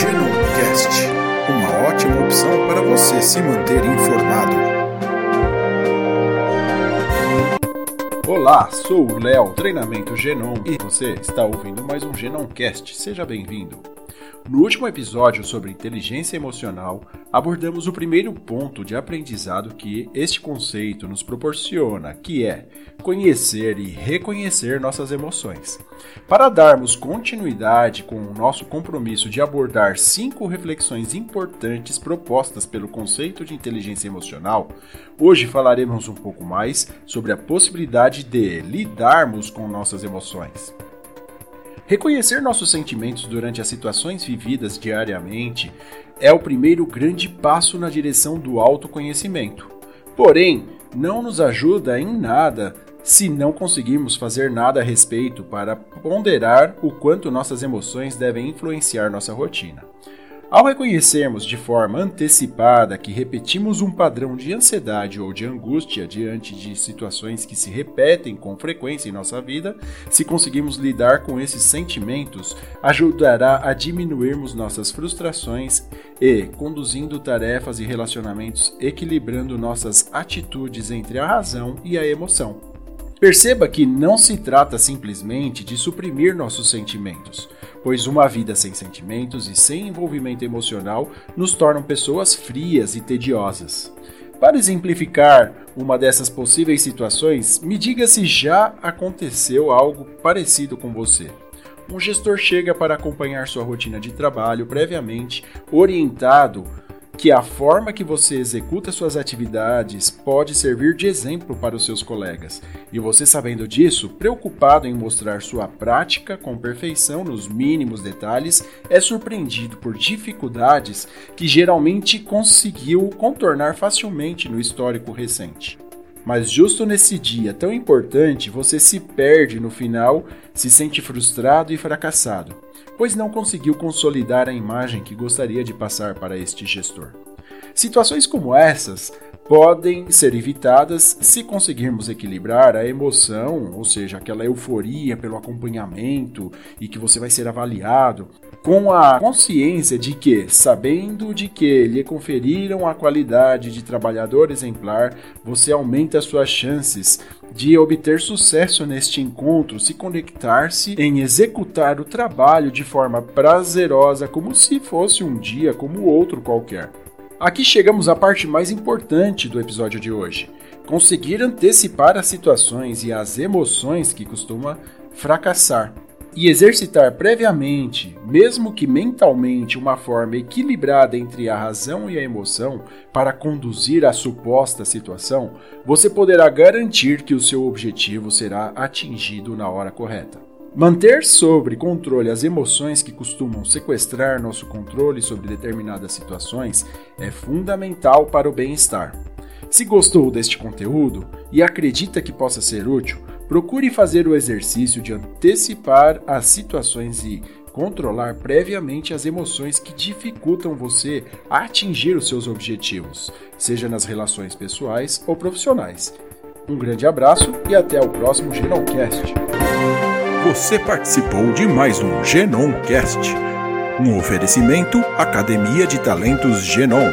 Genomcast, uma ótima opção para você se manter informado. Olá, sou o Léo, treinamento Genom, e você está ouvindo mais um Genomcast. Seja bem-vindo. No último episódio sobre inteligência emocional, abordamos o primeiro ponto de aprendizado que este conceito nos proporciona, que é conhecer e reconhecer nossas emoções. Para darmos continuidade com o nosso compromisso de abordar cinco reflexões importantes propostas pelo conceito de inteligência emocional, hoje falaremos um pouco mais sobre a possibilidade de lidarmos com nossas emoções. Reconhecer nossos sentimentos durante as situações vividas diariamente é o primeiro grande passo na direção do autoconhecimento. Porém, não nos ajuda em nada se não conseguirmos fazer nada a respeito para ponderar o quanto nossas emoções devem influenciar nossa rotina. Ao reconhecermos de forma antecipada que repetimos um padrão de ansiedade ou de angústia diante de situações que se repetem com frequência em nossa vida, se conseguimos lidar com esses sentimentos, ajudará a diminuirmos nossas frustrações e conduzindo tarefas e relacionamentos equilibrando nossas atitudes entre a razão e a emoção. Perceba que não se trata simplesmente de suprimir nossos sentimentos, pois uma vida sem sentimentos e sem envolvimento emocional nos tornam pessoas frias e tediosas. Para exemplificar uma dessas possíveis situações, me diga se já aconteceu algo parecido com você. Um gestor chega para acompanhar sua rotina de trabalho previamente orientado que a forma que você executa suas atividades pode servir de exemplo para os seus colegas. E você, sabendo disso, preocupado em mostrar sua prática com perfeição nos mínimos detalhes, é surpreendido por dificuldades que geralmente conseguiu contornar facilmente no histórico recente. Mas justo nesse dia tão importante, você se perde no final, se sente frustrado e fracassado pois não conseguiu consolidar a imagem que gostaria de passar para este gestor. Situações como essas podem ser evitadas se conseguirmos equilibrar a emoção, ou seja, aquela euforia pelo acompanhamento e que você vai ser avaliado, com a consciência de que, sabendo de que lhe conferiram a qualidade de trabalhador exemplar, você aumenta suas chances de obter sucesso neste encontro se conectar-se em executar o trabalho de forma prazerosa, como se fosse um dia como outro qualquer. Aqui chegamos à parte mais importante do episódio de hoje: conseguir antecipar as situações e as emoções que costuma fracassar e exercitar previamente, mesmo que mentalmente, uma forma equilibrada entre a razão e a emoção para conduzir a suposta situação, você poderá garantir que o seu objetivo será atingido na hora correta. Manter sobre controle as emoções que costumam sequestrar nosso controle sobre determinadas situações é fundamental para o bem-estar. Se gostou deste conteúdo e acredita que possa ser útil, procure fazer o exercício de antecipar as situações e controlar previamente as emoções que dificultam você a atingir os seus objetivos, seja nas relações pessoais ou profissionais. Um grande abraço e até o próximo Geralcast. Você participou de mais um Genoncast, um oferecimento Academia de Talentos Genom.